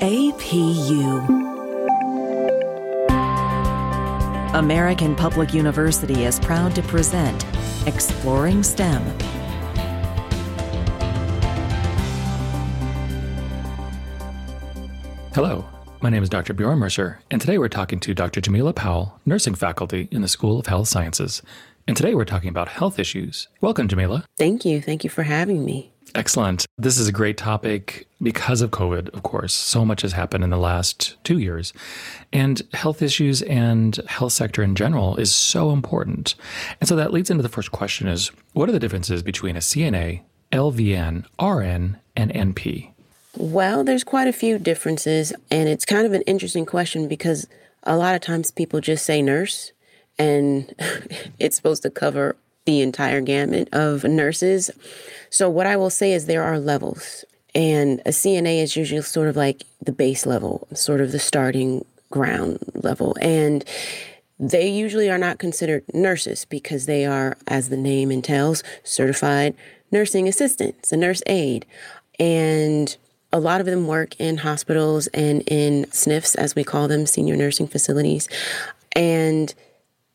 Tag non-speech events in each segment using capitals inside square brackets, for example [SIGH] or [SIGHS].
APU. American Public University is proud to present Exploring STEM. Hello, my name is Dr. Bjorn Mercer, and today we're talking to Dr. Jamila Powell, nursing faculty in the School of Health Sciences. And today we're talking about health issues. Welcome, Jamila. Thank you. Thank you for having me. Excellent. This is a great topic because of COVID, of course. So much has happened in the last two years. And health issues and health sector in general is so important. And so that leads into the first question is what are the differences between a CNA, LVN, RN, and NP? Well, there's quite a few differences. And it's kind of an interesting question because a lot of times people just say nurse and [LAUGHS] it's supposed to cover the entire gamut of nurses. So, what I will say is there are levels, and a CNA is usually sort of like the base level, sort of the starting ground level. And they usually are not considered nurses because they are, as the name entails, certified nursing assistants, a nurse aide. And a lot of them work in hospitals and in SNFs, as we call them, senior nursing facilities. And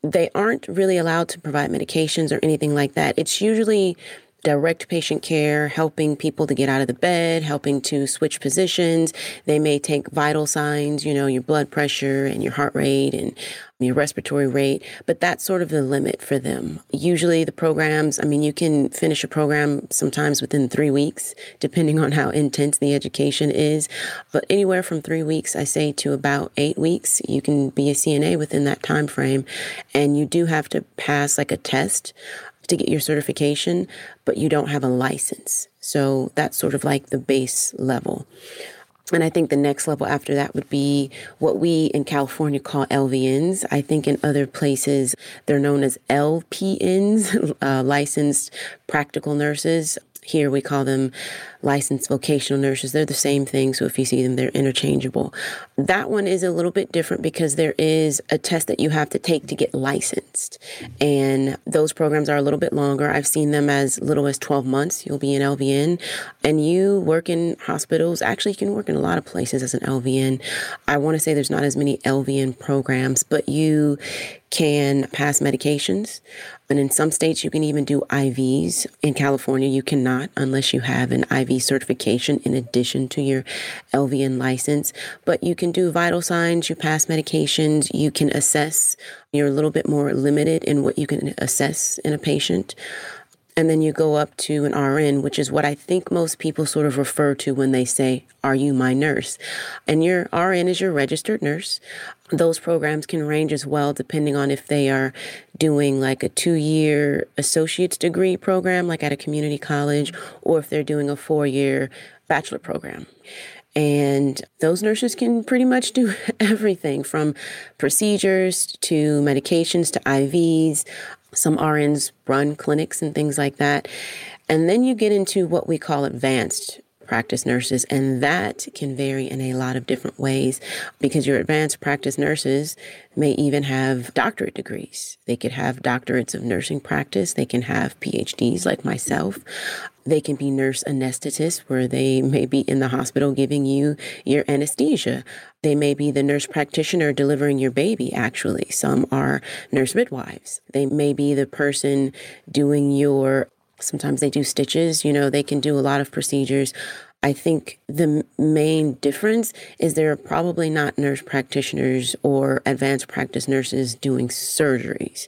they aren't really allowed to provide medications or anything like that. It's usually direct patient care, helping people to get out of the bed, helping to switch positions. They may take vital signs, you know, your blood pressure and your heart rate and your respiratory rate, but that's sort of the limit for them. Usually, the programs, I mean, you can finish a program sometimes within three weeks, depending on how intense the education is. But anywhere from three weeks, I say, to about eight weeks, you can be a CNA within that time frame. And you do have to pass like a test to get your certification, but you don't have a license. So that's sort of like the base level. And I think the next level after that would be what we in California call LVNs. I think in other places they're known as LPNs, [LAUGHS] uh, licensed practical nurses. Here we call them licensed vocational nurses. They're the same thing. So if you see them, they're interchangeable. That one is a little bit different because there is a test that you have to take to get licensed. And those programs are a little bit longer. I've seen them as little as 12 months. You'll be an LVN and you work in hospitals. Actually, you can work in a lot of places as an LVN. I want to say there's not as many LVN programs, but you can pass medications. And in some states, you can even do IVs. In California, you cannot unless you have an IV certification in addition to your LVN license. But you can do vital signs, you pass medications, you can assess. You're a little bit more limited in what you can assess in a patient. And then you go up to an RN, which is what I think most people sort of refer to when they say, Are you my nurse? And your RN is your registered nurse. Those programs can range as well, depending on if they are doing like a two year associate's degree program, like at a community college, or if they're doing a four year bachelor program. And those nurses can pretty much do [LAUGHS] everything from procedures to medications to IVs, some RNs run clinics and things like that. And then you get into what we call advanced practice nurses, and that can vary in a lot of different ways because your advanced practice nurses may even have doctorate degrees. They could have doctorates of nursing practice, they can have PhDs like myself. They can be nurse anesthetists, where they may be in the hospital giving you your anesthesia. They may be the nurse practitioner delivering your baby, actually. Some are nurse midwives. They may be the person doing your Sometimes they do stitches, you know, they can do a lot of procedures. I think the main difference is there are probably not nurse practitioners or advanced practice nurses doing surgeries.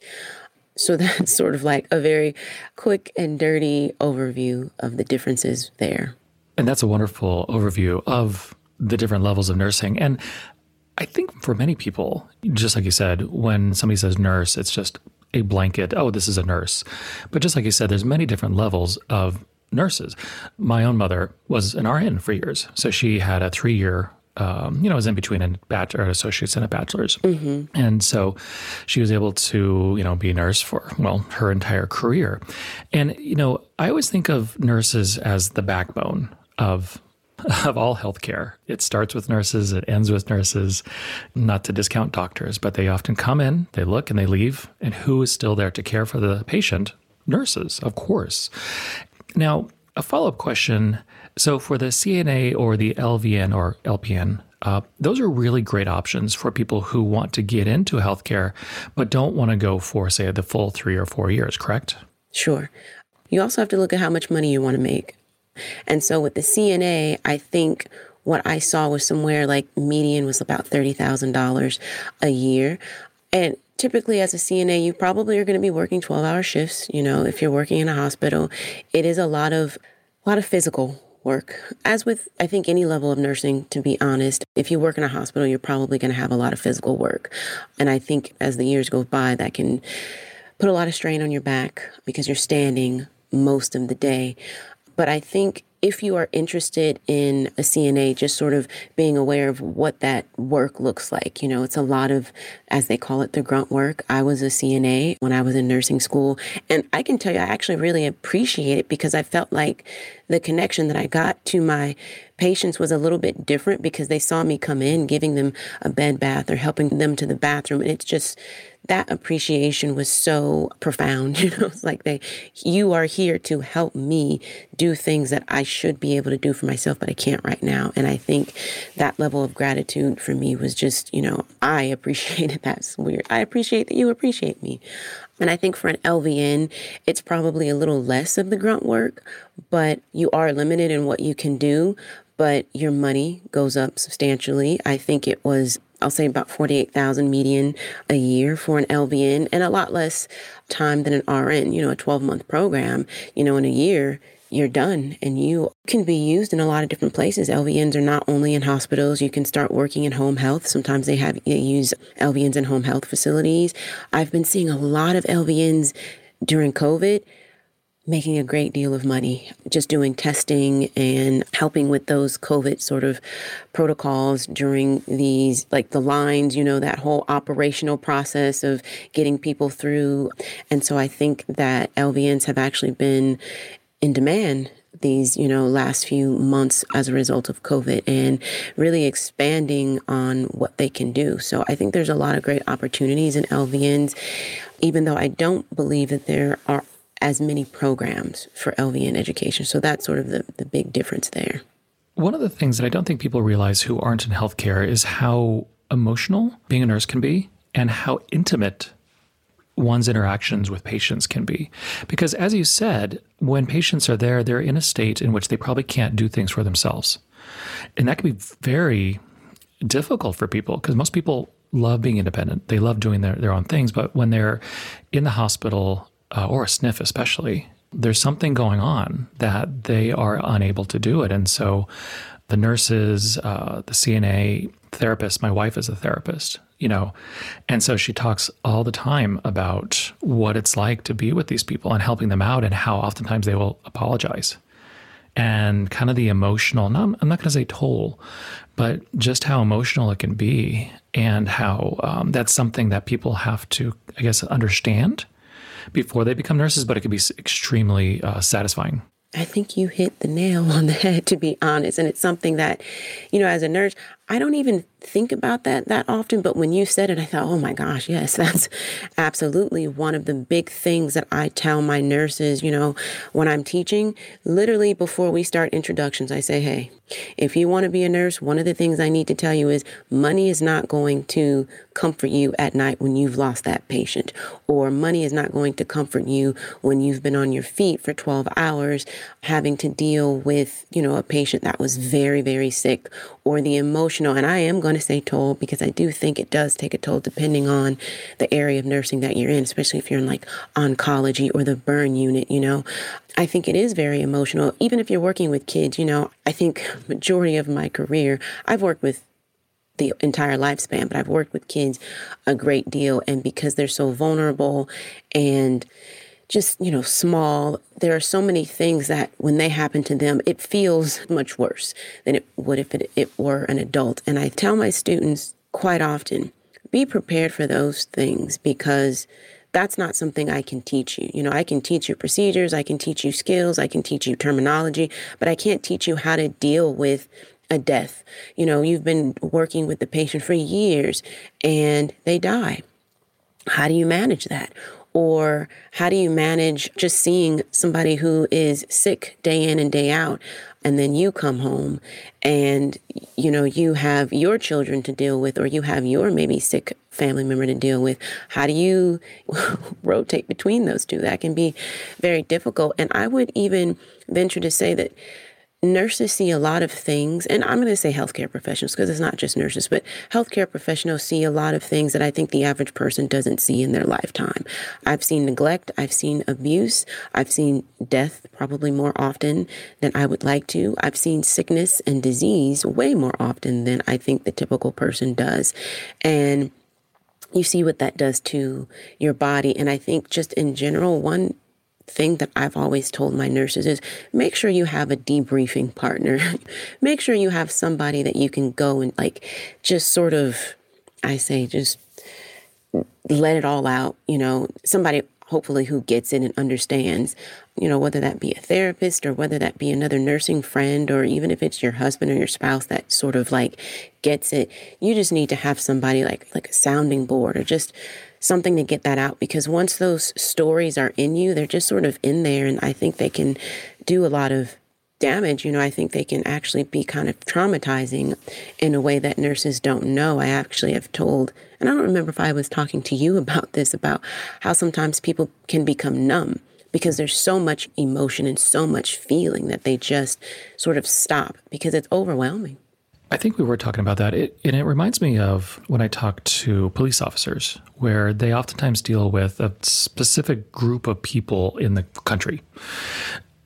So [LAUGHS] that's sort of like a very quick and dirty overview of the differences there. And that's a wonderful overview of the different levels of nursing. And I think for many people, just like you said, when somebody says nurse, it's just a blanket, oh, this is a nurse. But just like you said, there's many different levels of nurses. My own mother was an RN for years. So she had a three year um, you know, was in between a bachelor, associates and a bachelor's. Mm-hmm. And so she was able to, you know, be a nurse for, well, her entire career. And, you know, I always think of nurses as the backbone of [LAUGHS] of all healthcare. It starts with nurses, it ends with nurses, not to discount doctors, but they often come in, they look, and they leave. And who is still there to care for the patient? Nurses, of course. Now, a follow up question So for the CNA or the LVN or LPN, uh, those are really great options for people who want to get into healthcare but don't want to go for, say, the full three or four years, correct? Sure. You also have to look at how much money you want to make. And so with the CNA, I think what I saw was somewhere like median was about $30,000 a year. And typically as a CNA, you probably are going to be working 12 hour shifts. You know, if you're working in a hospital, it is a lot of, a lot of physical work. As with, I think, any level of nursing, to be honest, if you work in a hospital, you're probably going to have a lot of physical work. And I think as the years go by, that can put a lot of strain on your back because you're standing most of the day. But I think if you are interested in a CNA, just sort of being aware of what that work looks like. You know, it's a lot of, as they call it, the grunt work. I was a CNA when I was in nursing school. And I can tell you, I actually really appreciate it because I felt like the connection that I got to my patients was a little bit different because they saw me come in, giving them a bed bath or helping them to the bathroom. And it's just, that appreciation was so profound. [LAUGHS] You know, it's like they, you are here to help me do things that I should be able to do for myself, but I can't right now. And I think that level of gratitude for me was just, you know, I [LAUGHS] appreciated that's weird. I appreciate that you appreciate me. And I think for an LVN, it's probably a little less of the grunt work, but you are limited in what you can do but your money goes up substantially. I think it was I'll say about 48,000 median a year for an LVN and a lot less time than an RN, you know, a 12 month program, you know, in a year you're done and you can be used in a lot of different places. LVNs are not only in hospitals, you can start working in home health. Sometimes they have they use LVNs in home health facilities. I've been seeing a lot of LVNs during COVID making a great deal of money just doing testing and helping with those COVID sort of protocols during these, like the lines, you know, that whole operational process of getting people through. And so I think that LVNs have actually been in demand these you know last few months as a result of covid and really expanding on what they can do so i think there's a lot of great opportunities in lvns even though i don't believe that there are as many programs for LVN education. So that's sort of the, the big difference there. One of the things that I don't think people realize who aren't in healthcare is how emotional being a nurse can be and how intimate one's interactions with patients can be. Because as you said, when patients are there, they're in a state in which they probably can't do things for themselves. And that can be very difficult for people because most people love being independent. They love doing their, their own things. But when they're in the hospital uh, or a sniff, especially, there's something going on that they are unable to do it. And so the nurses, uh, the CNA, therapist, my wife is a therapist, you know, and so she talks all the time about what it's like to be with these people and helping them out and how oftentimes they will apologize and kind of the emotional, not, I'm not going to say toll, but just how emotional it can be and how um, that's something that people have to, I guess, understand before they become nurses, but it can be extremely uh, satisfying. I think you hit the nail on the [LAUGHS] head, to be honest. And it's something that, you know, as a nurse, I don't even think about that that often, but when you said it, I thought, oh my gosh, yes, [LAUGHS] that's absolutely one of the big things that I tell my nurses, you know, when I'm teaching. Literally before we start introductions, I say, hey, if you want to be a nurse, one of the things I need to tell you is money is not going to comfort you at night when you've lost that patient, or money is not going to comfort you when you've been on your feet for 12 hours having to deal with, you know, a patient that was very, very sick or the emotional. And I am going to say toll because I do think it does take a toll depending on the area of nursing that you're in, especially if you're in like oncology or the burn unit, you know. I think it is very emotional. Even if you're working with kids, you know, I think majority of my career, I've worked with the entire lifespan, but I've worked with kids a great deal. And because they're so vulnerable and just, you know, small. There are so many things that when they happen to them, it feels much worse than it would if it, it were an adult. And I tell my students quite often be prepared for those things because that's not something I can teach you. You know, I can teach you procedures, I can teach you skills, I can teach you terminology, but I can't teach you how to deal with a death. You know, you've been working with the patient for years and they die. How do you manage that? Or how do you manage just seeing somebody who is sick day in and day out? And then you come home and, you know, you have your children to deal with, or you have your maybe sick family member to deal with. How do you [LAUGHS] rotate between those two? That can be very difficult. And I would even venture to say that nurses see a lot of things, and I'm going to say healthcare professionals because it's not just nurses, but healthcare professionals see a lot of things that I think the average person doesn't see in their lifetime. I've seen neglect, I've seen abuse, I've seen death probably more often than I would like to. I've seen sickness and disease way more often than I think the typical person does. And you see what that does to your body. And I think just in general, one thing that I've always told my nurses is make sure you have a debriefing partner. [LAUGHS] make sure you have somebody that you can go and like just sort of, I say, just let it all out, you know, somebody hopefully who gets it and understands, you know, whether that be a therapist or whether that be another nursing friend or even if it's your husband or your spouse that sort of like gets it. You just need to have somebody like like a sounding board or just something to get that out because once those stories are in you, they're just sort of in there. And I think they can do a lot of damage. You know, I think they can actually be kind of traumatizing in a way that nurses don't know. I actually have told, and I don't remember if I was talking to you [LAUGHS] about this, about how sometimes people can become numb because there's so much emotion and so much feeling that they just sort of stop because it's overwhelming. I think we were talking about that. It, and it reminds me of when I talk to police officers, where they oftentimes deal with a specific group of people in the country.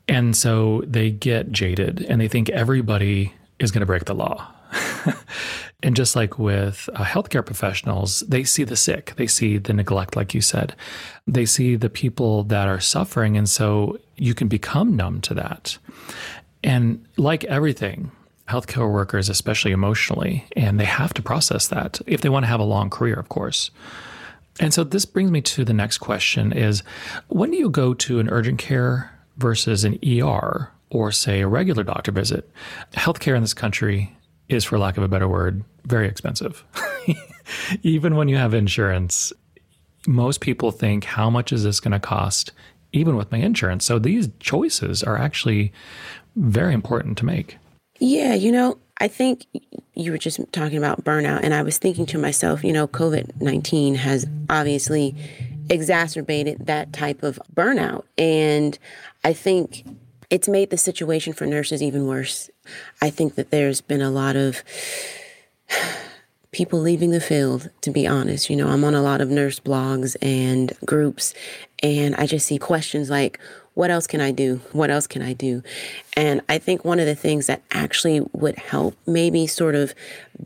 And so they get jaded and they think everybody is going to break the law. [LAUGHS] and just like with uh, healthcare professionals, they see the sick, they see the neglect, like you said, they see the people that are suffering. And so you can become numb to that. And like everything, healthcare workers, especially emotionally, and they have to process that if they want to have a long career, of course. And so this brings me to the next question is when do you go to an urgent care versus an ER or say a regular doctor visit? Healthcare in this country is for lack of a better word, very expensive. [LAUGHS] even when you have insurance, most people think how much is this going to cost even with my insurance? So these choices are actually very important to make. Yeah, you know, I think you were just talking about burnout, and I was thinking to myself, you know, COVID 19 has obviously exacerbated that type of burnout. And I think it's made the situation for nurses even worse. I think that there's been a lot of [SIGHS] people leaving the field, to be honest. You know, I'm on a lot of nurse blogs and groups, and I just see questions like, what else can I do? What else can I do? And I think one of the things that actually would help maybe sort of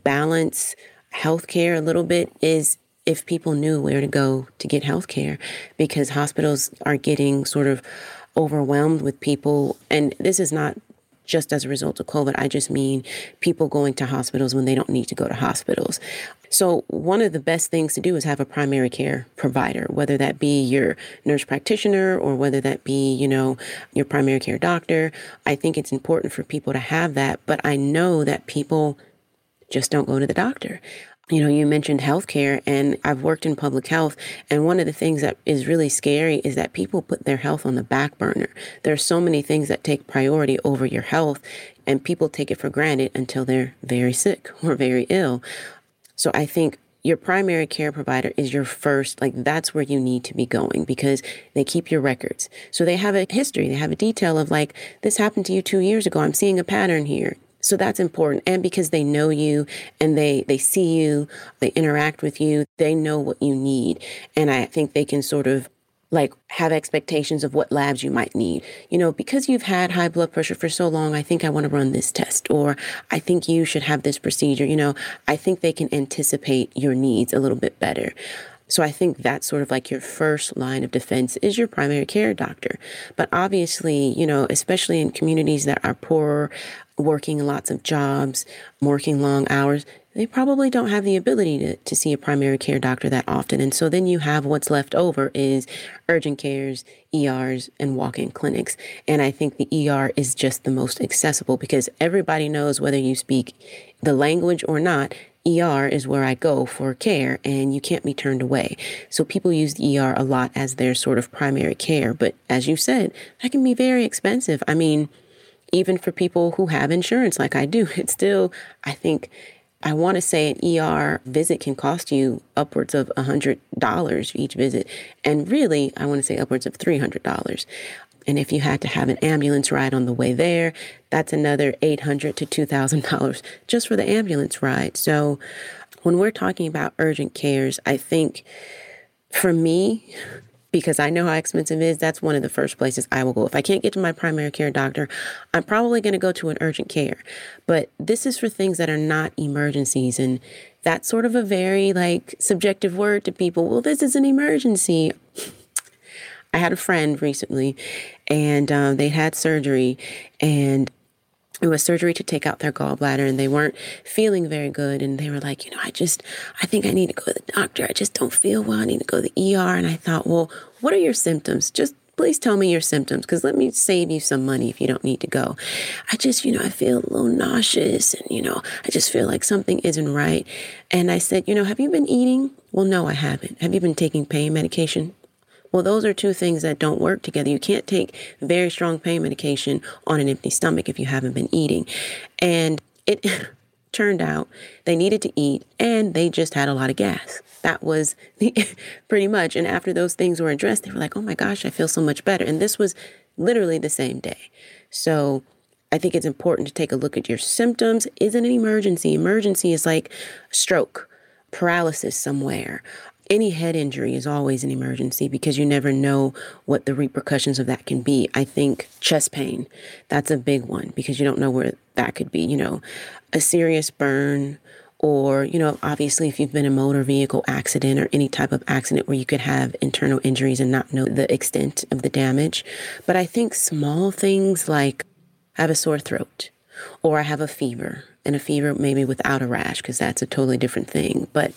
balance healthcare a little bit is if people knew where to go to get healthcare because hospitals are getting sort of overwhelmed with people and this is not just as a result of COVID. I just mean people going to hospitals when they don't need to go to hospitals. So, one of the best things to do is have a primary care provider, whether that be your nurse practitioner or whether that be, you know, your primary care doctor. I think it's important for people to have that, but I know that people just don't go to the doctor you know, you mentioned healthcare, and I've worked in public health. And one of the things that is really scary is that people put their health on the back burner. There are so many things that take priority over your health, and people take it for granted until they're very sick [LAUGHS] or very ill. So I think your primary care provider is your first, like, that's where you need to be going because they keep your records. So they have a history, they have a detail of, like, this happened to you two years ago. I'm seeing a pattern here. So that's important. And because they know you and they, they see you, they interact with you, they know what you need. And I think they can sort of like have expectations of what labs you might need. You know, because you've had high blood pressure for so long, I think I want to run this test or I think you should have this procedure. You know, I think they can anticipate your needs a little bit better. So I think that's sort of like your first line of defense is your primary care doctor. But obviously, you know, especially in communities that are poor, working lots of jobs, working long hours, they probably don't have the ability to, to see a primary care doctor that often. And so then you have what's left over is urgent cares, ERs, and walk in clinics. And I think the ER is just the most accessible because everybody knows whether you speak the language or not, ER is where I go for care and you can't be turned away. So people use the ER a lot as their sort of primary care. But as you said, that can be very expensive. I mean, even for people who have insurance like I do, [LAUGHS] it's still, I think, I want to say an ER visit can cost you upwards of $100 each visit. And really, I want to say upwards of $300. And if you had to have an ambulance ride on the way there, that's another 800 to $2,000 [LAUGHS] just for the ambulance ride. So when we're talking about urgent cares, I think for me, because I know how expensive it is, that's one of the first places I will go. If I can't get to my primary care doctor, I'm probably going to go to an urgent care. But this is for things that are not emergencies. And that's sort of a very like subjective word to people. Well, this is an emergency. I had a friend recently and um, they had surgery and it was surgery to take out their gallbladder and they weren't feeling very good and they were like you know i just i think i need to go to the doctor. I just don't feel well. I need to go to the er and i thought well what are your symptoms? Just please tell me your symptoms because let me save you some money if you don't need to go. I just you know i feel a little nauseous and you know i just feel like something isn't right. And i said you know have you been eating? Well no i haven't. Have you been taking pain medication well, those are two things that don't work together. You can't take very strong pain medication on an empty stomach if you haven't been eating. And it [LAUGHS] turned out they needed to eat and they just had a lot of gas. That was the, [LAUGHS] pretty much. And after those things were addressed, they were like, oh my gosh, I feel so much better. And this was literally the same day. So I think it's important to take a look at your symptoms. Is it an emergency? Emergency is like stroke, paralysis somewhere, any head injury is always an emergency because you never know what the repercussions of that can be. I think chest pain, that's a big one because you don't know where that could be. You know, a serious burn, or, you know, obviously if you've been in a motor vehicle accident or any type of accident where you could have internal injuries and not know the extent of the damage. But I think small things like I have a sore throat or I have a fever and a fever maybe without a rash because that's a totally different thing. But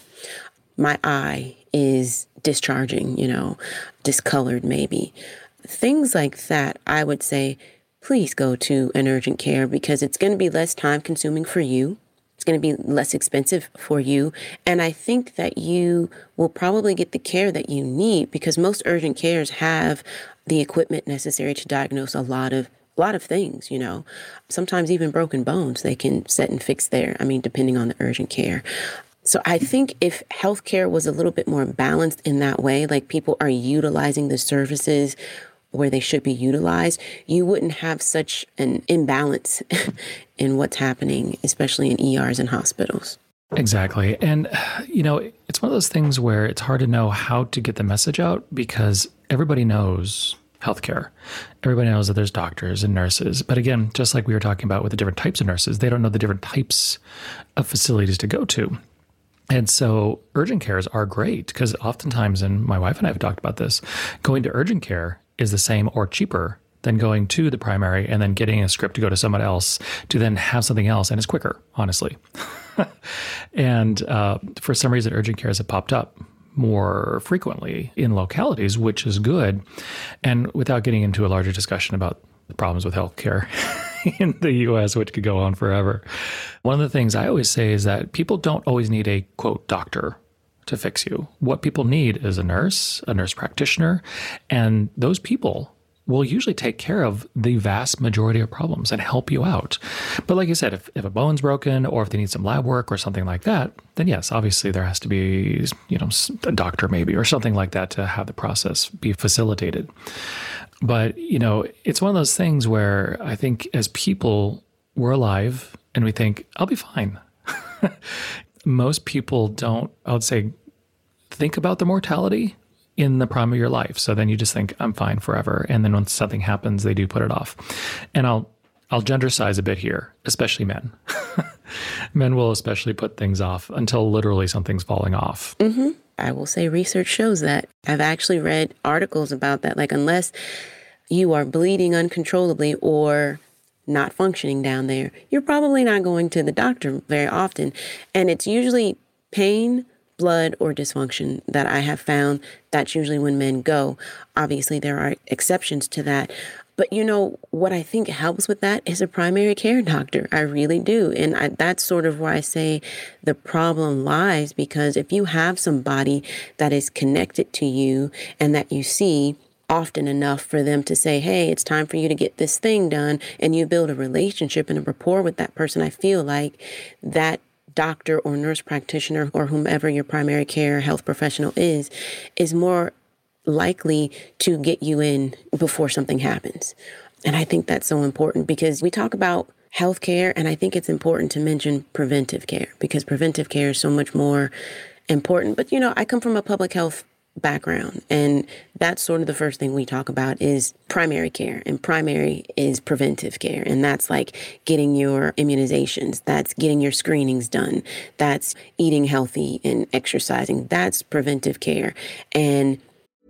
my eye is discharging, you know, discolored maybe. Things like that, I would say, please go to an urgent care because it's going to be less time consuming for you. It's going to be less expensive for you. And I think that you will probably get the care that you need because most urgent cares have the equipment necessary to diagnose a lot of a lot of things, you know. Sometimes even broken bones they can set and fix there. I mean, depending on the urgent care. So I think if healthcare was a little bit more balanced in that way, like people are utilizing the services where they should be utilized, you wouldn't have such an imbalance [LAUGHS] in what's happening, especially in ERs and hospitals. Exactly. And, you know, it's one of those things where it's hard to know how to get the message out because everybody knows healthcare. Everybody knows that there's doctors and nurses. But again, just like we were talking about with the different types of nurses, they don't know the different types of facilities to go to. And so urgent cares are great because oftentimes, and my wife and I have talked about this, going to urgent care is the same or cheaper than going to the primary and then getting a script to go to someone else to then have something else. And it's quicker, honestly. [LAUGHS] and uh, for some reason, urgent cares have popped up more frequently in localities, which is good. And without getting into a larger discussion about the problems with healthcare [LAUGHS] [LAUGHS] in the US, which could go on forever. One of the things I always say is that people don't always need a quote doctor to fix you. What people need is a nurse, a nurse practitioner, and those people will usually take care of the vast majority of problems and help you out. But like you said, if, if a bone's broken or if they need some lab work or something like that, then yes, obviously there has to be, you know, a doctor maybe or something like that to have the process be facilitated. But, you know, it's one of those things where I think as people, we're alive and we think, I'll be fine. [LAUGHS] Most people don't, I would say, think about the mortality in the prime of your life. So then you just think, I'm fine forever. And then when something happens, they do put it off. And I'll, I'll gender size a bit here, especially men. [LAUGHS] men will especially put things off until literally something's falling off. Mm-hmm. I will say research shows that. I've actually read articles about that. Like, unless you are bleeding uncontrollably or not functioning down there, you're probably not going to the doctor very often. And it's usually pain, blood, or dysfunction that I have found. That's usually when men go. Obviously, there are exceptions to that. But you know, what I think helps with that is a primary care doctor. I really do. And I, that's sort of where I say the problem lies because if you have somebody that is connected to you and that you see, often enough for them to say, Hey, it's time for you to get this thing done. And you build a relationship and a rapport with that person. I feel like that doctor or nurse practitioner or whomever your primary care health professional is, is more likely to get you in before something happens. And I think that's so important because we talk about healthcare, and I think it's important to mention preventive care because preventive care is so much more important. But you know, I come from a public health background. And that's sort of the first thing we talk about is primary care. And primary is preventive care. And that's like getting your immunizations, that's getting your screenings done, that's eating healthy and exercising. That's preventive care. And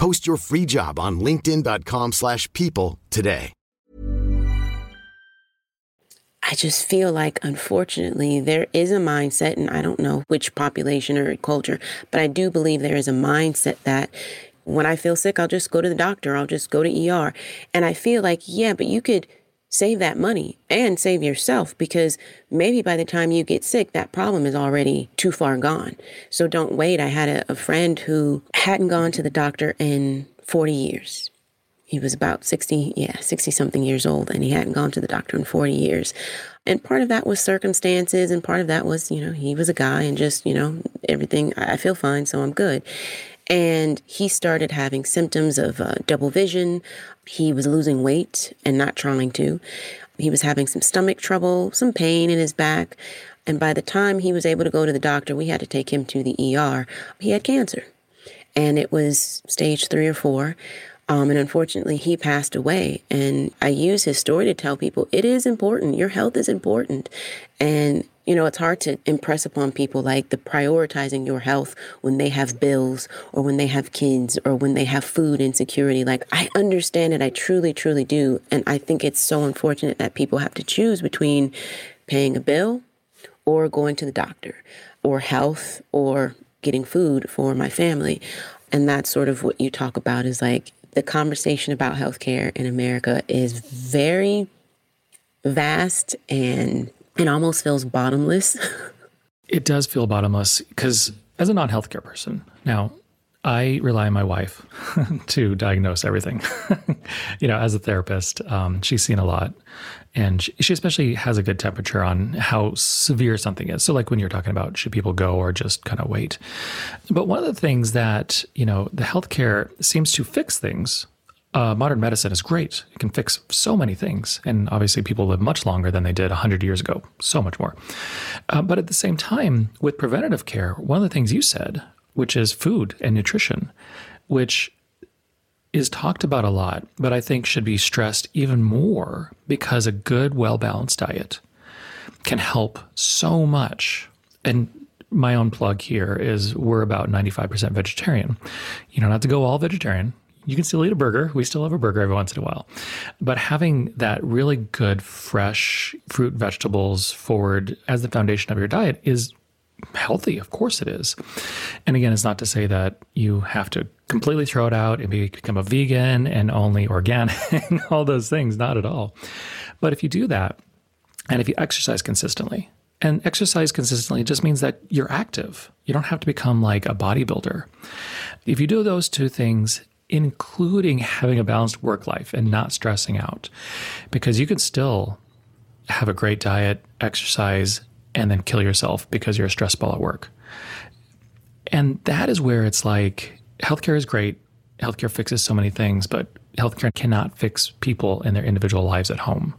Post your free job on linkedin.com slash people today. I just feel like, unfortunately, there is a mindset, and I don't know which population or culture, but I do believe there is a mindset that when I feel sick, I'll just go to the doctor, I'll just go to ER. And I feel like, yeah, but you could save that money and save yourself because maybe by the time you get sick, that problem is already too far gone. So don't wait. I had a, a friend who hadn't gone to the doctor in 40 years he was about 60, yeah, 60 something years old, and he hadn't gone to the doctor in 40 years. And part of that was circumstances, and part of that was, you know, he was a guy and just, you know, everything, I feel fine, so I'm good. And he started having symptoms of uh, double vision. He was losing weight and not trying to. He was having some stomach trouble, some pain in his back. And by the time he was able to go to the doctor, we had to take him to the ER. He had cancer and it was stage three or four. Um, and unfortunately, he passed away. And I use his story to tell people it is important. Your health is important. And, you know, it's hard to impress upon people like the prioritizing your health when they have bills or when they have kids or when they have food insecurity. Like, I understand it. I truly, truly do. And I think it's so unfortunate that people have to choose between paying a bill or going to the doctor or health or getting food for my family. And that's sort of what you talk about is like the conversation about healthcare in America is very vast and it almost feels bottomless. [LAUGHS] it does feel bottomless because as a non-healthcare person, now I rely on my wife [LAUGHS] to diagnose everything. [LAUGHS] you know, as a therapist, um, she's seen a lot, and she, she, especially has a good temperature on how severe something is. So, like when you're talking about should people go or just kind of wait. But one of the things that you know the healthcare seems to fix things. Uh, modern medicine is great; it can fix so many things, and obviously people live much longer than they did hundred years ago, so much more. Uh, but at the same time, with preventative care, one of the things you said which is food and nutrition, which is talked about a lot, but I think should be stressed even more because a good, well balanced diet can help so much. And my own plug here is we're about 95% vegetarian. You don't have to go all vegetarian. You can still eat a burger. We still have a burger every once in a while. But having that really good, fresh fruit, vegetables forward as the foundation of your diet is healthy. Of course it is. And again, it's not to say that you have to completely throw it out and become a vegan and only organic, [LAUGHS] all those things. Not at all. But if you do that, and if you exercise consistently, and exercise consistently just means that you're active. You don't have to become like a bodybuilder. If you do those two things, including having a balanced work life and not stressing out, because you can still have a great diet, exercise, and then kill yourself because you're a stress ball at work. And that is where it's like healthcare is great. Healthcare fixes so many things, but healthcare cannot fix people in their individual lives at home.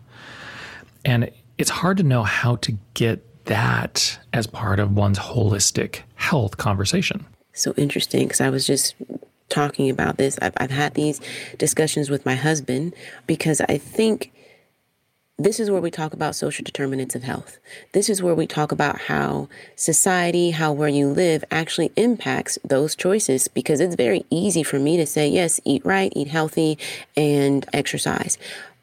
And it's hard to know how to get that as part of one's holistic health conversation. So interesting because I was just talking about this. I've, I've had these discussions with my husband because I think this is where we talk about social determinants of health. This is where we talk about how society, how where you live actually impacts those choices because it's very easy for me to say, yes, eat right, eat healthy, and exercise.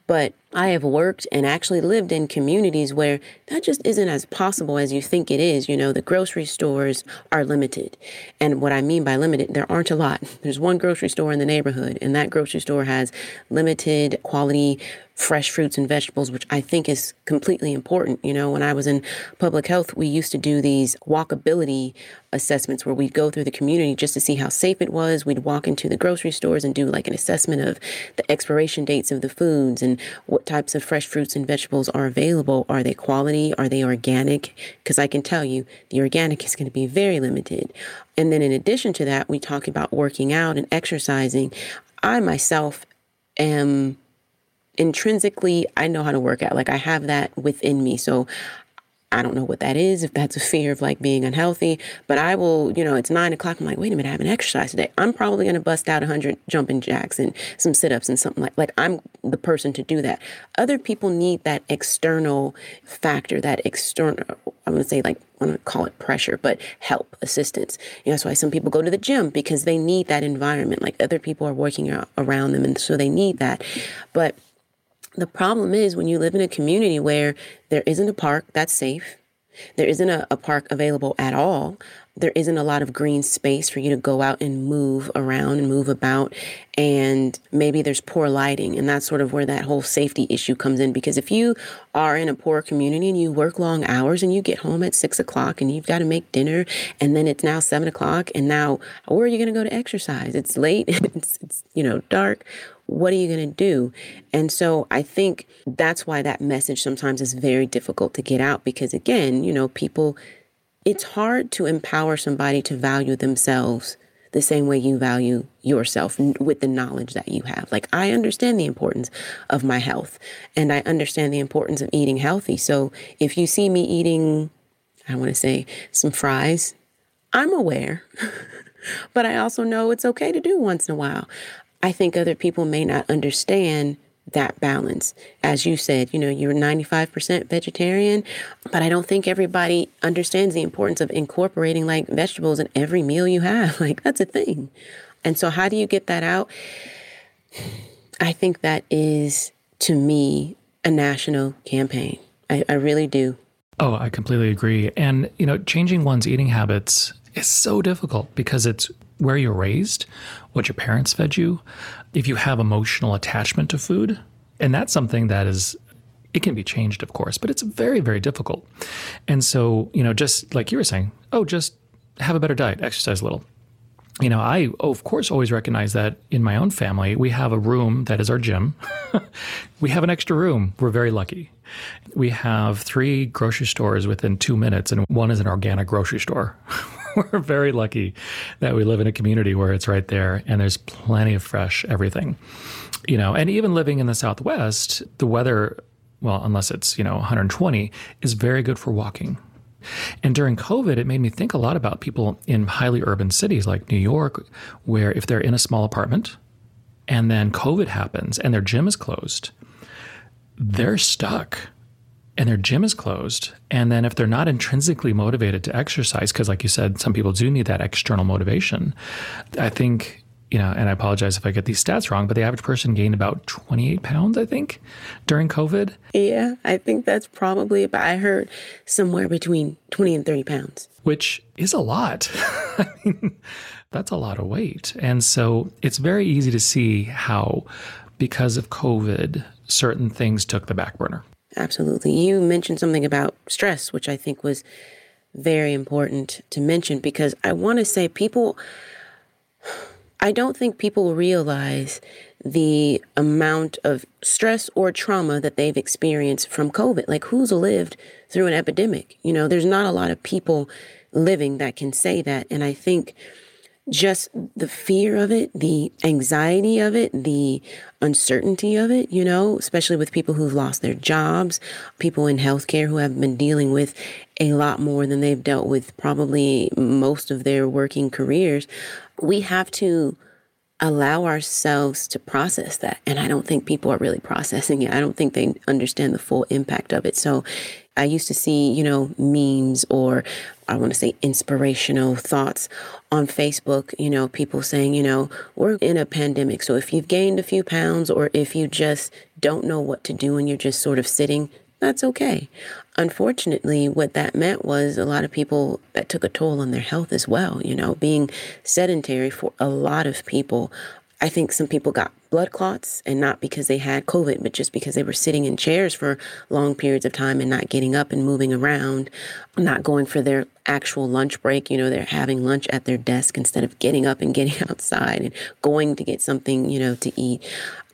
But I have worked and actually lived in communities where that just isn't as possible as you think it is. You know, the grocery stores are limited. And what I mean by limited, there aren't a lot. [LAUGHS] There's one grocery store in the neighborhood, and that grocery store has limited quality fresh fruits and vegetables, which I think is completely important. You know, when I was in public health, we used to do these walkability assessments where we'd go through the community just to see how safe it was. We'd walk into the grocery stores and do like an assessment of the expiration dates of the foods and what types of fresh fruits and vegetables are available. Are they quality? Are they organic? Because I can tell you the organic is going to be very limited. And then in addition to that, we talk about working out and exercising. I myself am intrinsically, I know how to work out. Like I have that within me. So I don't know what that is, if that's a fear of like being unhealthy, but I will, you know, it's nine o'clock. I'm like, wait a minute, I haven't exercised today. I'm probably going to bust out 100 jumping jacks and some sit ups and something like like I'm the person to do that. Other people need that external factor, that external, I'm going to say like, I am going to call it pressure, but help, assistance. You know, that's why some people go to the gym because they need that environment. Like other people are working around them, and so they need that. But the problem is when you live in a community where there isn't a park that's safe, there isn't a, a, park available at all. There isn't a lot of green space for you to go out and move around and move about. And maybe there's poor lighting. And that's sort of where that whole safety issue comes in. Because if you are in a poor community and you work long hours and you get home at six o'clock and you've got to make dinner and then it's now seven o'clock and now where are you going to go to exercise? It's late, [LAUGHS] it's, it's, you know, dark what are you going to do? And so I think that's why that message sometimes is very difficult to get out because, again, you know, people, it's hard to empower somebody to value themselves the same way you value yourself with the knowledge that you have. Like, I understand the importance of my health and I understand the importance of eating healthy. So if you see me eating, I want to say some fries, I'm aware. [LAUGHS] but I also know it's okay to do once in a while. I think other people may not understand that balance. As you said, you know, you're 95% vegetarian, but I don't think everybody understands the importance of incorporating like vegetables in every meal you have. [LAUGHS] Like, that's a thing. And so, how do you get that out? I think that is, to me, a national campaign. I, I really do. Oh, I completely agree. And, you know, changing one's eating habits is so difficult because it's where you're raised, what your parents fed you, if you have emotional attachment to food. And that's something that is, it can be changed, of course, but it's very, very difficult. And so, you know, just like you were saying, oh, just have a better diet, exercise a little. You know, I, oh, of course, always recognize that in my own family, we have a room that is our gym. [LAUGHS] we have an extra room. We're very lucky. We have three grocery stores within two minutes, and one is an organic grocery store. [LAUGHS] [LAUGHS] we're very lucky that we live in a community where it's right there and there's plenty of fresh everything. You know, and even living in the Southwest, the weather, well, unless it's, you know, 120, is very good for walking. And during COVID, it made me think a lot about people in highly urban cities like New York, where if they're in a small apartment and then COVID happens and their gym is closed, they're stuck and their gym is closed. And then if they're not intrinsically motivated to exercise, because like you said, some people do need that external motivation, I think, you know, and I apologize if I get these stats wrong, but the average person gained about 28 pounds, I think, during COVID. Yeah, I think that's probably about, I heard somewhere between 20 and 30 pounds. Which is a lot. [LAUGHS] I mean, that's a lot of weight. And so it's very easy to see how, because of COVID, certain things took the back burner. Absolutely. You mentioned something about stress, which I think was very important to mention because I want to say people, I don't think people realize the amount of stress or trauma that they've experienced from COVID. Like, who's lived through an epidemic? You know, there's not a lot of people living that can say that. And I think just the fear of it, the anxiety of it, the uncertainty of it, you know, especially with people who've lost their jobs, people in healthcare who have been dealing with a lot more than they've dealt with probably most of their working careers. We have to allow ourselves to process that. And I don't think people are really processing it. I don't think they understand the full impact of it. So I used to see, you know, memes or I want to say inspirational thoughts on Facebook, you know, people saying, you know, we're in a pandemic. So if you've gained a few pounds or if you just don't know what to do and you're just sort of sitting, that's okay. Unfortunately, what that meant was a lot of people that took a toll on their health as well. You know, being sedentary for a lot of people I think some people got blood clots and not because they had COVID, but just because they were sitting in chairs for long periods of time and not getting up and moving around, not going for their actual lunch break. You know, they're having lunch at their desk instead of getting up and [LAUGHS] getting outside and going to get something, you know, to eat.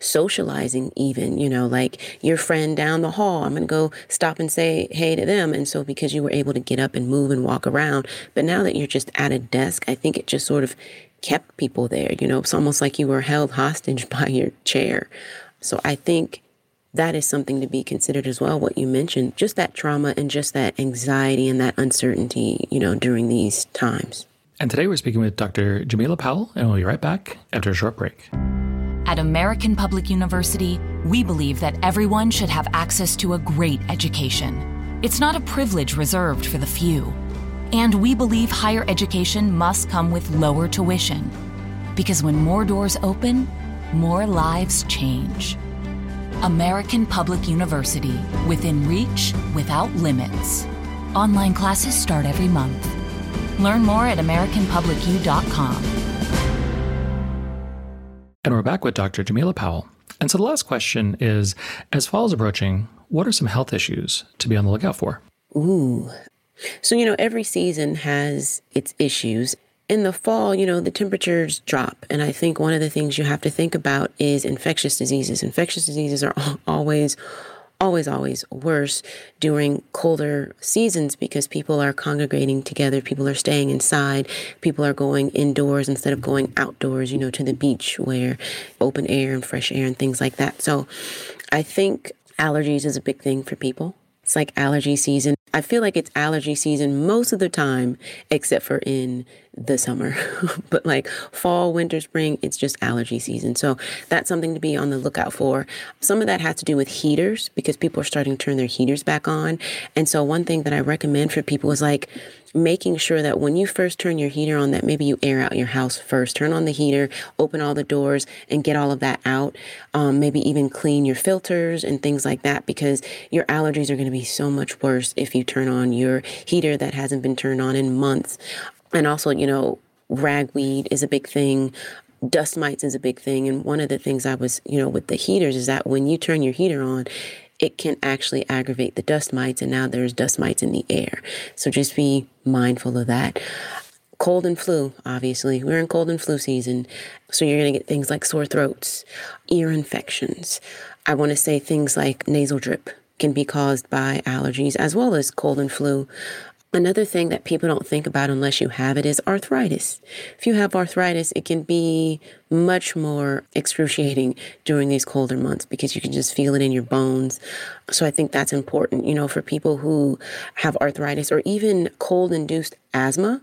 Socializing, even, you know, like your friend down the hall, I'm going to go stop and say hey to them. And so, because you were able to get up and move and walk around, but now that you're just at a desk, I think it just sort of kept people there. You know, it's almost like you were held hostage [LAUGHS] by your chair. So I think that is something to be considered as well. What you mentioned, just that trauma and just that anxiety and that uncertainty, you know, during these times. And today we're speaking with Dr. Jamila Powell, and we'll be right back after a short break. At American Public University, we believe that everyone should have access to a great education. It's not a privilege reserved for the few. And we believe higher education must come with lower tuition. Because when more doors open, more lives change. American Public University, within reach, without limits. Online classes start every month. Learn more at AmericanPublicU.com. And we're back with Dr. Jamila Powell. And so the last question is As fall is approaching, what are some health issues to be on the lookout for? Ooh, so, you know, every season has its issues. In the fall, you know, the temperatures drop. And I think one of the things you have to think about is infectious diseases. Infectious diseases are always, always, always worse during colder seasons because people are congregating together, people are staying inside, people are going indoors instead of going outdoors, you know, to the beach where open air and fresh air and things like that. So I think allergies is a big thing for people. It's like allergy season. I feel like it's allergy season most of the time, except for in the summer. [LAUGHS] but like fall, winter, spring, it's just allergy season. So that's something to be on the lookout for. Some of that has to do with heaters because people are starting to turn their heaters back on. And so one thing that I recommend for people is like, making sure that when you first turn your heater on that maybe you air out your house first. Turn on the heater open all the doors and get all of that out. Um, maybe even clean your filters and things like that because your allergies are going to be so much worse if you turn on your heater that hasn't been turned on in months. And also you know ragweed is a big thing. Dust mites is a big thing. And one of the things i was you know with the heaters is that when you turn your heater on it can actually aggravate the dust mites, and now there's dust mites in the air. So just be mindful of that. Cold and flu, obviously. We're in cold and flu season, so you're going to get things like sore throats, ear infections. I want to say things like nasal drip can be caused by allergies as well as cold and flu. Another thing that people don't think about unless you have it is arthritis. If you have arthritis, it can be much more excruciating during these colder months because you can just feel it in your bones. So I think that's important, you know, for people who have arthritis or even cold induced asthma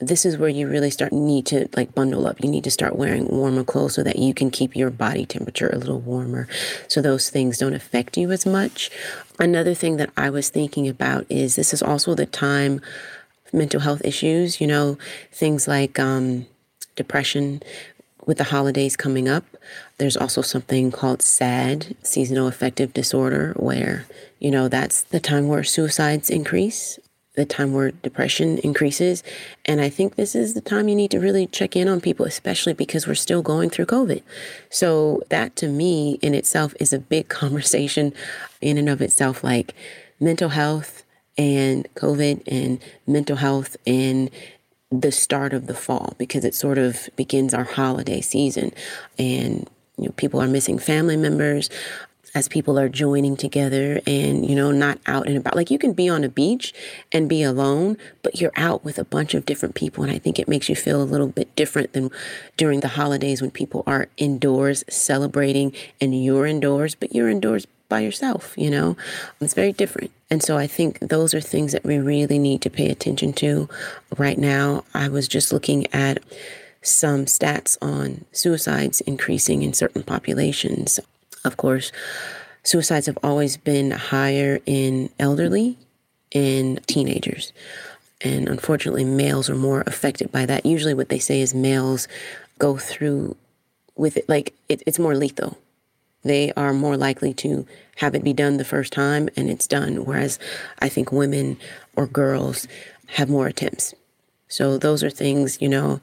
this is where you really start need to like bundle up. You need to start wearing warmer clothes so that you can keep your body temperature a little warmer so those things don't affect you as much. Another thing that I was thinking about is this is also the time mental health issues, you know, things like um, depression with the holidays coming up. There's also something called SAD, seasonal affective disorder, where, you know, that's the time where suicides increase the time where depression increases. And I think this is the time you need to really check in on people, especially because we're still going through COVID. So, that to me in itself is a big [LAUGHS] conversation in and of itself, like mental health and COVID and mental health and the start of the fall because it sort of begins our holiday season and you know people are missing family members as people are joining together and you know not out and about. Like you can be on a beach and be alone but you're out with a bunch of different people and i think it makes you feel a little bit different than during the holidays when people are indoors celebrating and you're indoors but you're indoors by yourself you know? It's very different. And so i think those are things that we really need to pay attention to. Right now i was just looking at some stats on suicides increasing in certain populations. Of course, suicides have always been higher in elderly and teenagers. And unfortunately, males are more affected by that. Usually, what they say is males go through with it, like it, it's more lethal. They are more likely to have it be done the first time and it's done. Whereas I think women or girls have more attempts. So, those are things, you know,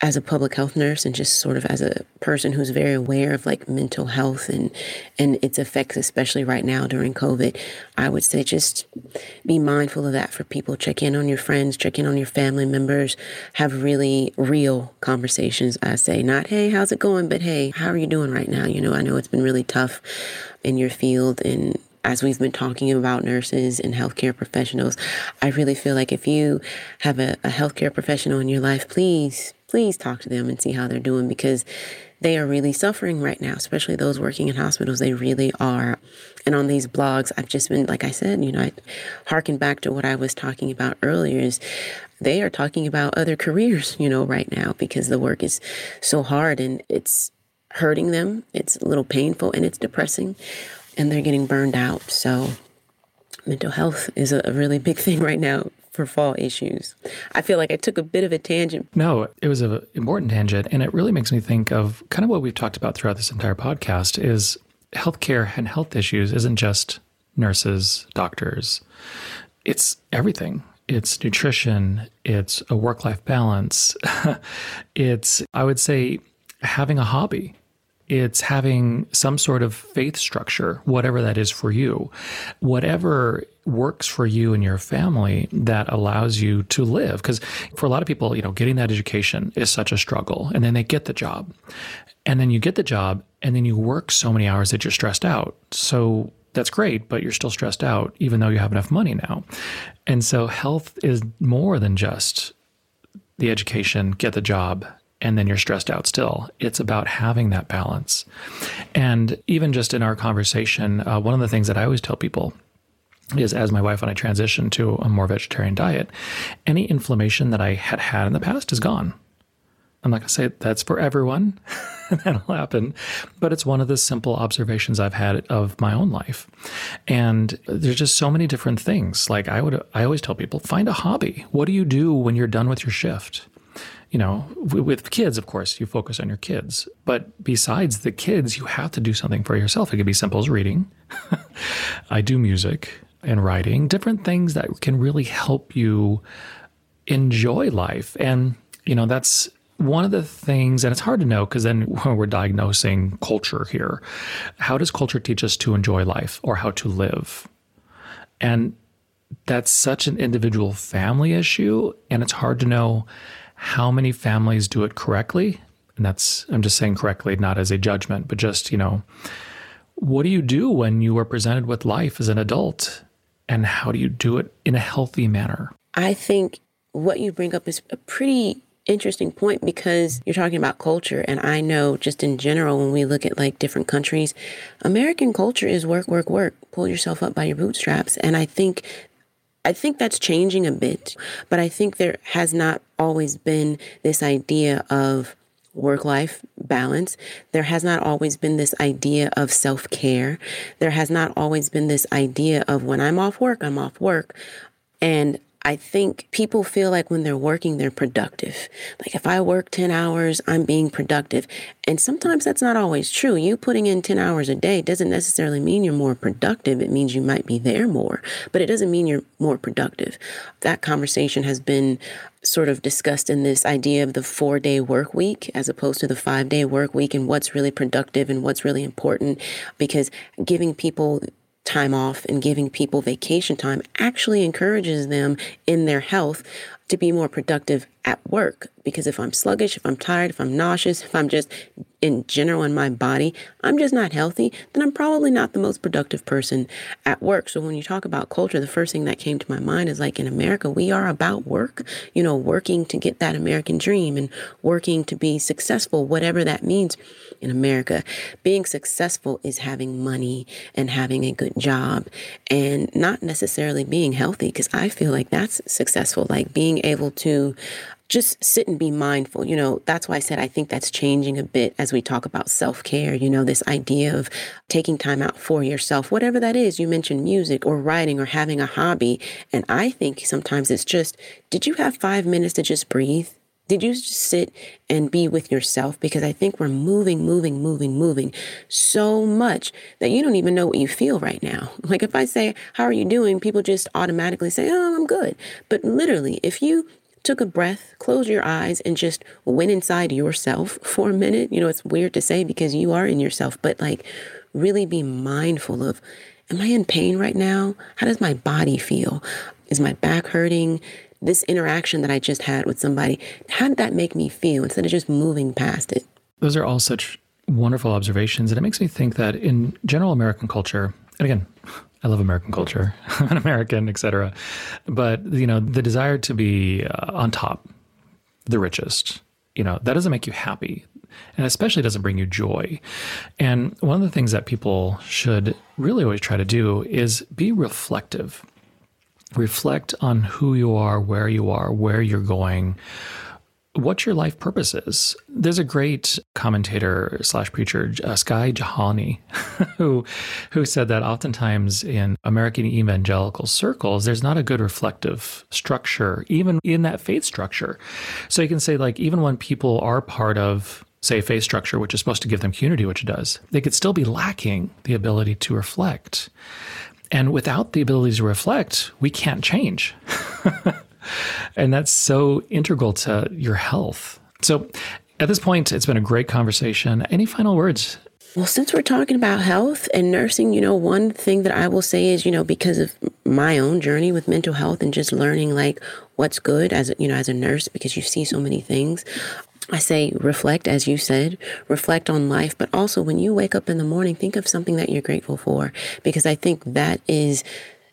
as a public health nurse and just sort of as a person who's very aware of like mental health and and its effects especially right now during covid i would say just be mindful of that for people. Check in on your friends check in on your family members have really real conversations. I say not hey how's it going? but hey how are you doing right now? You know i know it's been really tough in your field and as we've been talking about nurses and healthcare professionals, I really feel like if you have a, a healthcare professional in your life, please please talk to them and see how they're doing because they are really suffering right now, especially those working in hospitals. They really are. And on these blogs, I've just been, like I said, you know, I harken back to what I was talking about earlier is they are talking about other careers, you know, right now because the work is so hard and it's hurting them. It's a little painful and it's depressing and they're getting burned out. So mental health is a really big thing right now for fall issues. I feel like I took a bit of a tangent. No, it was an important tangent. And it really makes me think of kind of what we've talked about throughout this entire podcast is healthcare and health issues isn't just nurses, doctors. It's everything. It's nutrition, it's a work life balance. [LAUGHS] it's, I would say, having a hobby it's having some sort of faith structure, whatever that is for you, whatever works for you and your family that allows you to live. Because for a lot of people, you know, getting that education is such a struggle. And then they get the job. And then you get the job and then you work so many hours that you're stressed out. So that's great, but you're still stressed out, even though you have enough money now. And so health is more than just the education, get the job, and then you're stressed out still. It's about having that balance. And even just in our conversation, uh, one of the things that I always tell people is as my wife and I transitioned to a more vegetarian diet, any inflammation that I had had in the past is gone. I'm not going to say that's for everyone. [LAUGHS] That'll happen. But it's one of the simple observations I've had of my own life. And there's just so many different things. Like I would, I always tell people, find a hobby. What do you do when you're done with your shift? you know, with kids, of course, you focus on your kids. But besides the kids, you have to do something for yourself. It could be simple as reading. [LAUGHS] I do music and writing, different things that can really help you enjoy life. And, you know, that's one of the things, and it's hard to know because then [LAUGHS] we're diagnosing culture here. How does culture teach us to enjoy life or how to live? And that's such an individual family issue. And it's hard to know how many families do it correctly? And that's, I'm just saying correctly, not as a judgment, but just, you know, what do you do when you are presented with life as an adult? And how do you do it in a healthy manner? I think what you bring up is a pretty interesting point because you're talking about culture and I know just in general when we look at like different countries American culture is work work work pull yourself up by your bootstraps and I think I think that's changing a bit, but I think there has not always been this idea of work life balance. There has not always been this idea of self care. There has not always been this idea of when I'm off work, I'm off work. And I think people feel like when they're working, they're productive. Like if I work 10 hours, I'm being productive. And sometimes that's not always true. You putting in 10 hours a day doesn't necessarily mean you're more productive. It means you might be there more, but it doesn't mean you're more productive. That conversation has been sort of discussed in this idea of the four day work week as opposed to the five day work week and what's really productive and what's really important because giving people time off and giving people vacation time actually encourages them in their health to be more productive at work. Because if I'm sluggish, if I'm tired, if I'm nauseous, if I'm just in general in my body, I'm just not healthy, then I'm probably not the most productive person at work. So when you talk about culture, the first thing that came to my mind is like in America, we are about work, you know, working to get that American dream and working to be successful, whatever that means in America. Being successful is having money and having a good job and not necessarily being healthy because I feel like that's successful, like being able to just sit and be mindful. You know, that's why I said I think that's changing a bit as we talk about self care. You know, this idea of taking time out for yourself, whatever that is. You mentioned music or writing or having a hobby. And I think sometimes it's just, did you have five minutes to just breathe? Did you just sit and be with yourself? Because I think we're moving, moving, moving, moving so much that you don't even know what you feel right now. [LAUGHS] Like if I say, How are you doing? People just automatically say, Oh, I'm good. But literally, if you took a breath, closed your eyes, and just went inside yourself [LAUGHS] for a minute. You know, it's weird to say because you are in yourself, but like really be mindful of am I in pain right now? How does my body feel? Is my back hurting? This interaction that I just had with somebody, how did that make me feel instead of just moving past it? Those are all such wonderful observations. And it makes me think that in general American culture, and again, I love American culture. I'm [LAUGHS] an American, etc. But you know, the desire to be uh, on top, the richest, you know, that doesn't make you happy, and especially doesn't bring you joy. And one of the things that people should really always try to do is be reflective. Reflect on who you are, where you are, where you're going, what your life purpose is. There's a great commentator slash preacher, uh, Skye Jethani, [LAUGHS] who who said that oftentimes in American evangelical circles, there's not a good reflective structure, even in that faith structure. So you can say like even when people are part of say faith structure, which is supposed to give them community, which it does, they could still be lacking the ability to reflect. And without the ability to reflect, we can't change. [LAUGHS] and that's so integral to your health. So, at this point, it's been a great conversation. Any final words? Well, since we're talking about health and nursing, you know, one thing that I will say is, you know, because of my own journey with mental health and just learning like what's good as you know, as a nurse because you see so many things. I say reflect, as you said, reflect on life, but also when you wake up in the morning, think of something that you're grateful for, because I think that is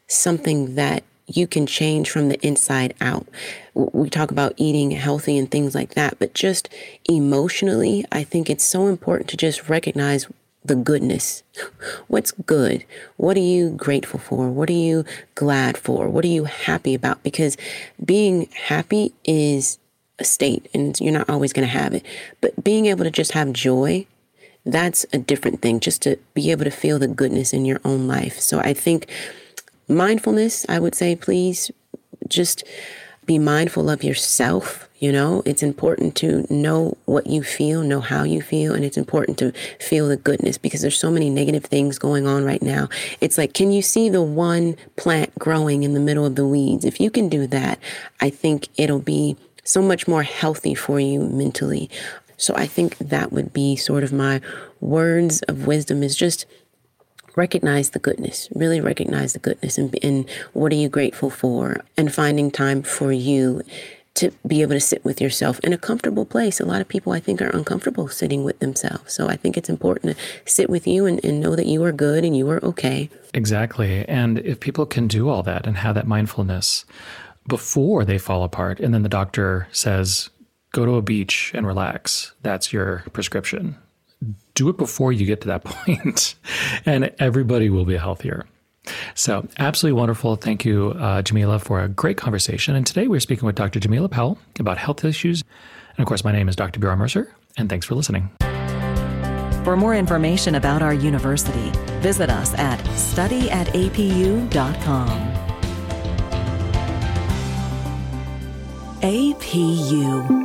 something that you can change from the inside out. We talk about eating healthy and things like that, but just emotionally, I think it's so important to just recognize the goodness. [LAUGHS] What's good? What are you grateful for? What are you glad for? What are you happy about? Because being happy is a state and you're not always going to have it. But being able to just have joy, that's a different thing, just to be able to feel the goodness in your own life. So I think mindfulness, I would say, please just be mindful of yourself. You know, it's important to know what you feel, know how you feel, and it's important to feel the goodness because there's so many negative things going on right now. It's like, can you see the one plant growing in the middle of the weeds? If you can do that, I think it'll be so much more healthy for you mentally. So I think that would be sort of my words of wisdom is just recognize the goodness, really recognize the goodness and, and what are you grateful for and finding time for you to be able to sit with yourself in a comfortable place. A lot of people, I think, are uncomfortable sitting with themselves. So I think it's important to sit with you and, and, know that you are good and you are okay. Exactly. And if people can do all that and have that mindfulness before they fall apart, and then the doctor says, go to a beach and relax, that's your prescription do it before you get to that [LAUGHS] point, and everybody will be healthier. So, absolutely wonderful. Thank you, uh, Jamila, for a great conversation. And today we're speaking with Dr. Jamila Powell about health issues. And of course, my name is Dr. Bjorn Mercer, and thanks for listening. For more information about our university, visit us at studyatapu.com. APU